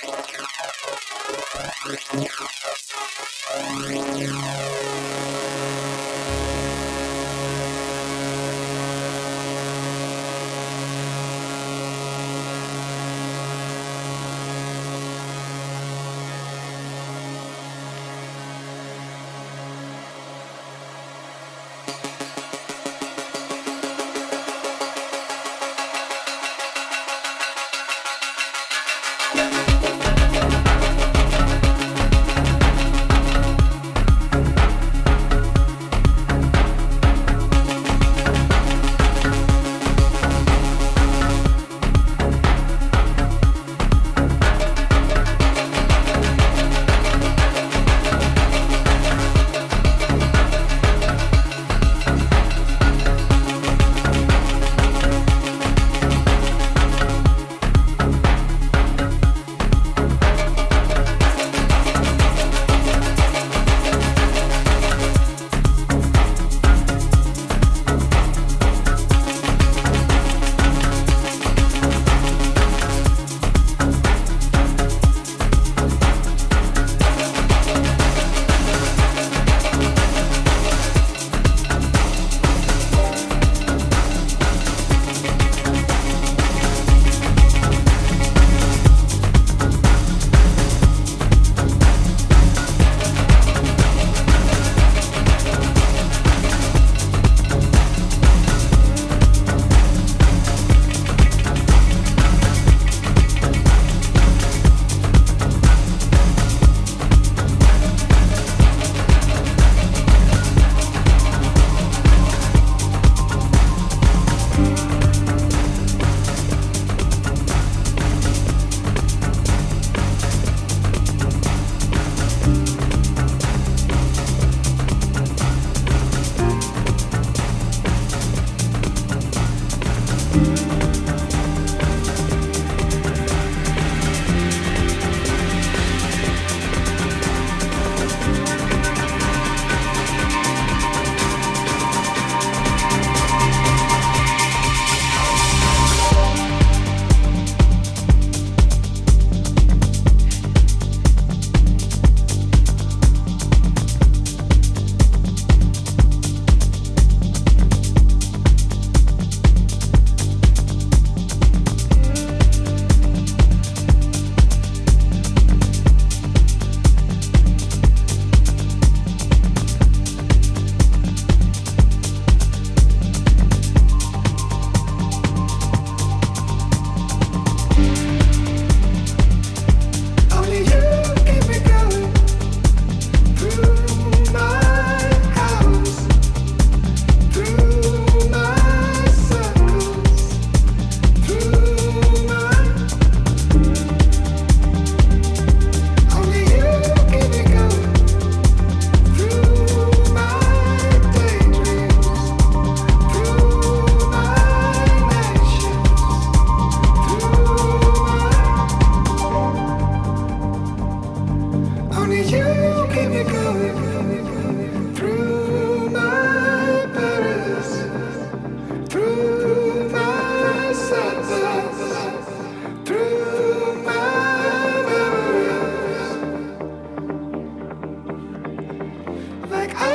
Thank you. Like I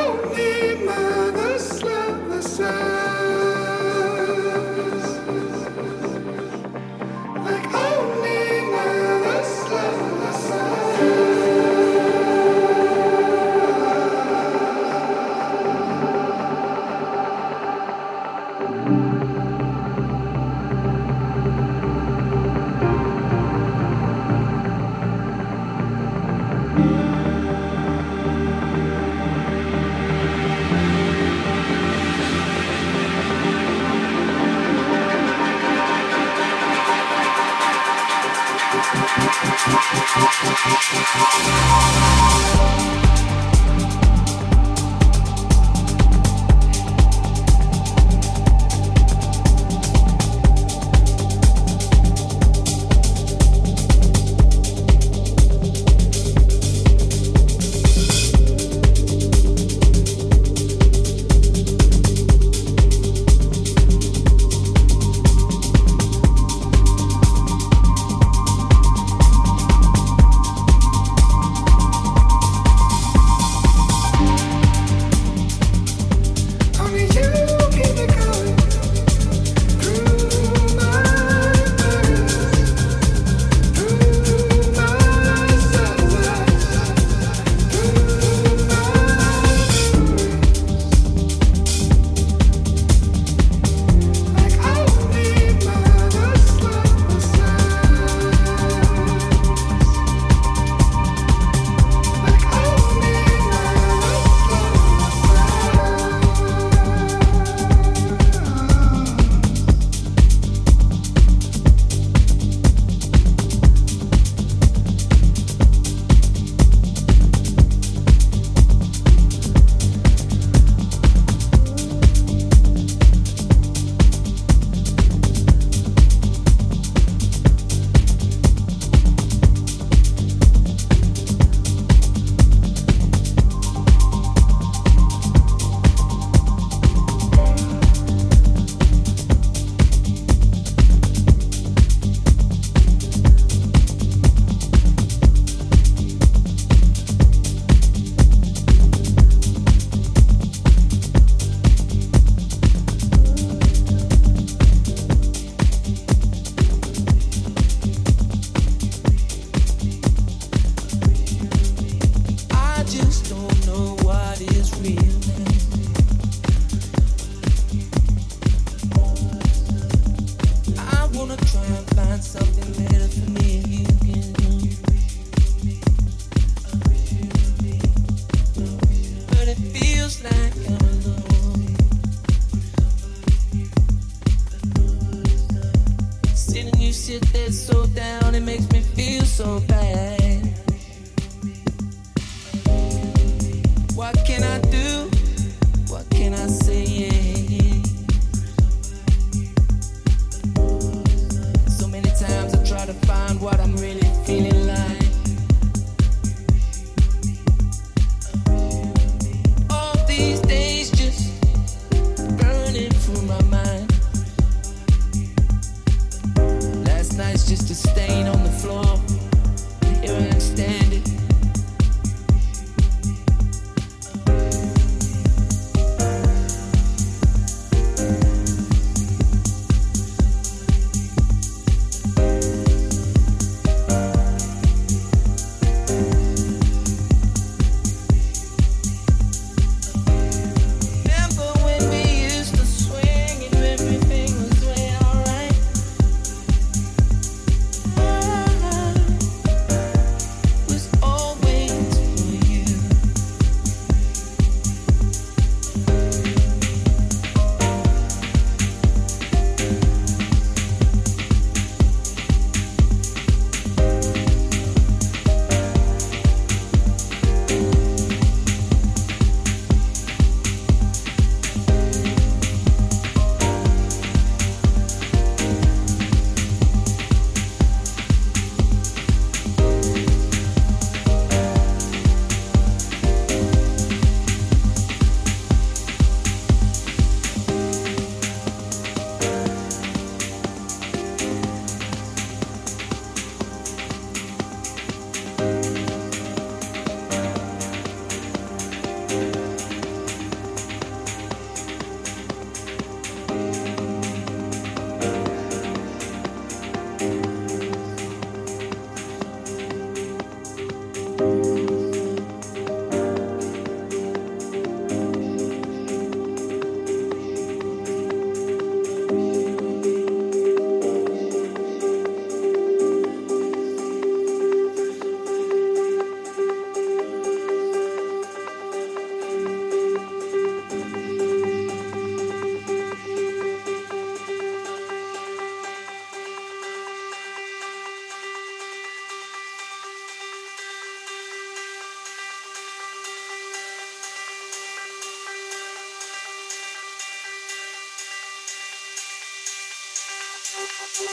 Thank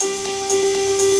you.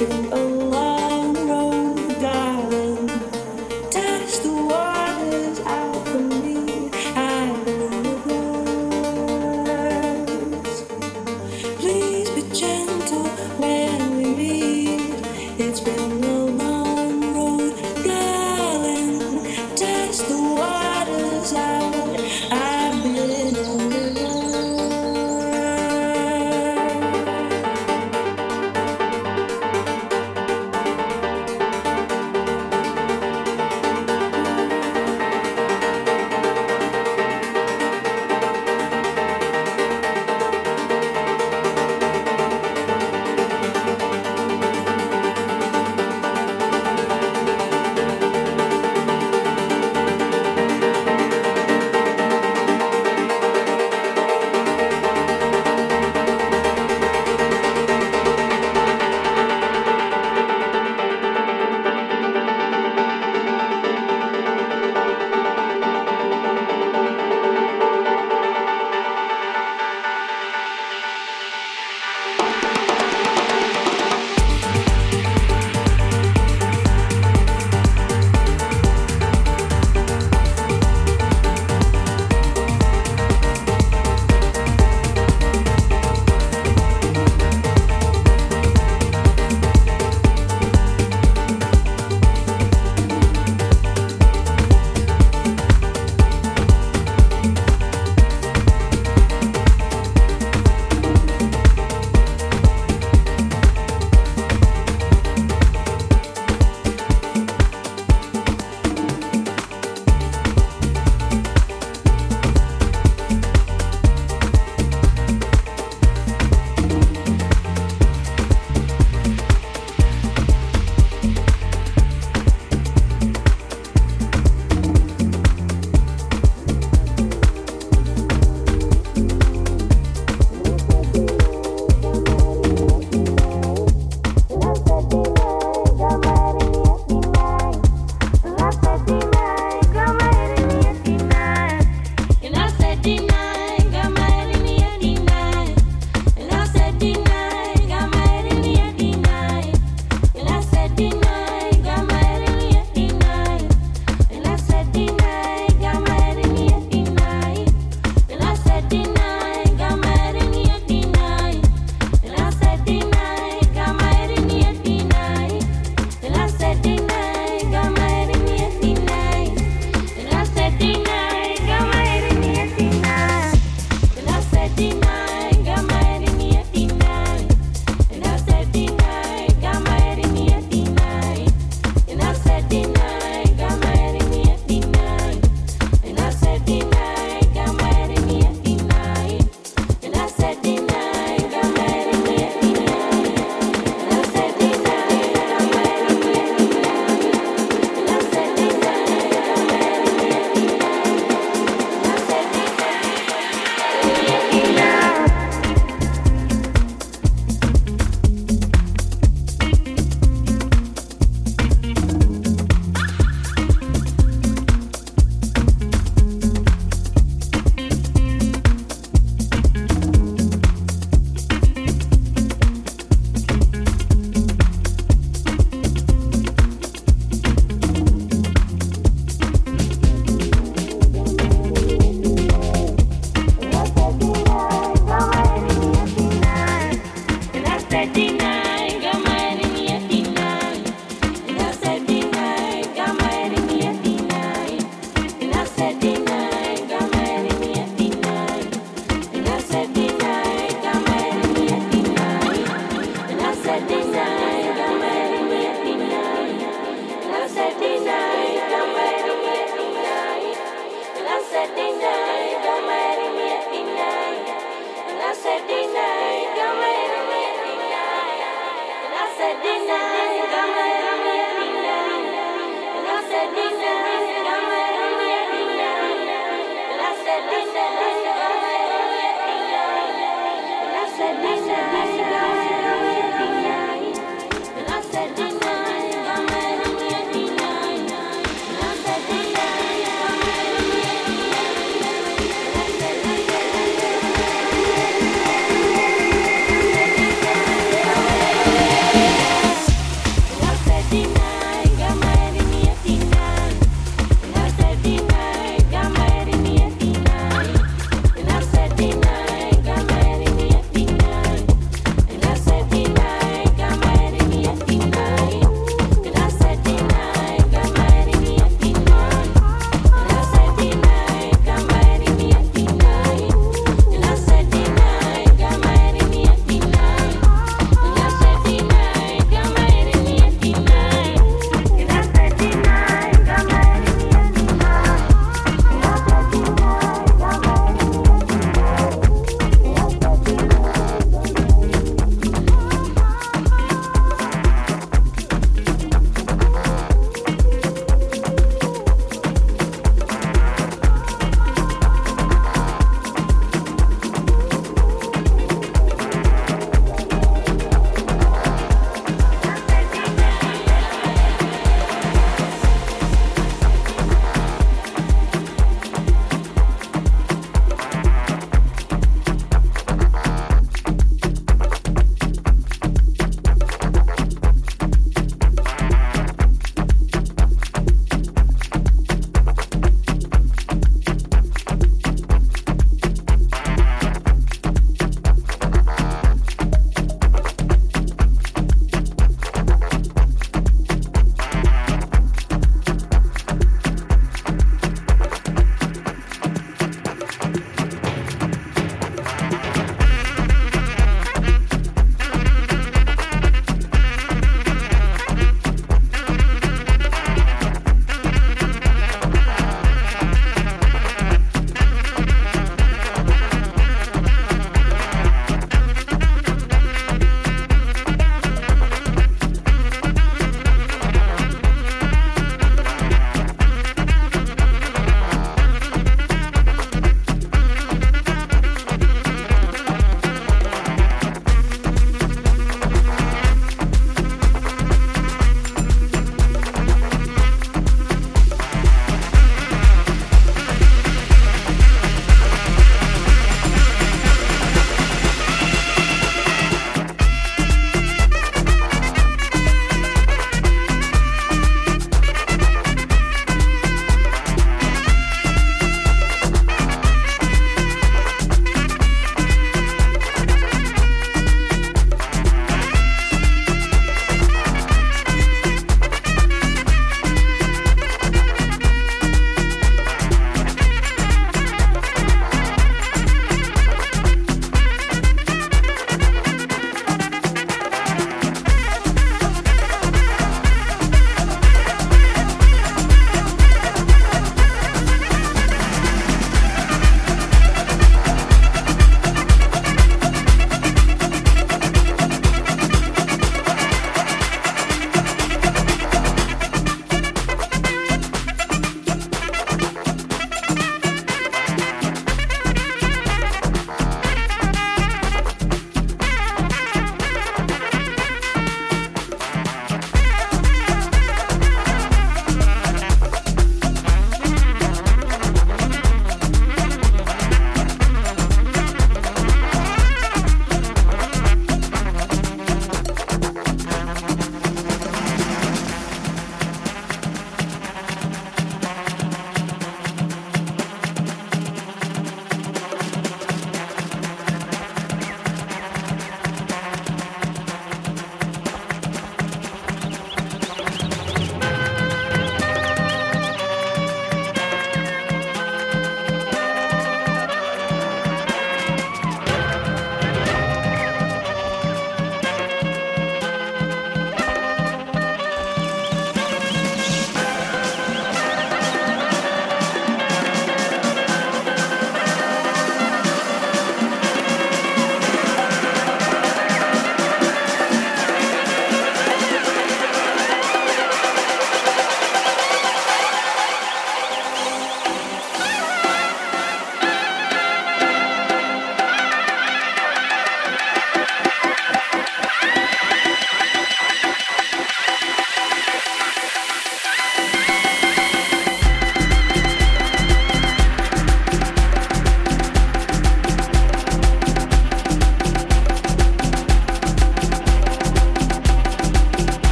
Please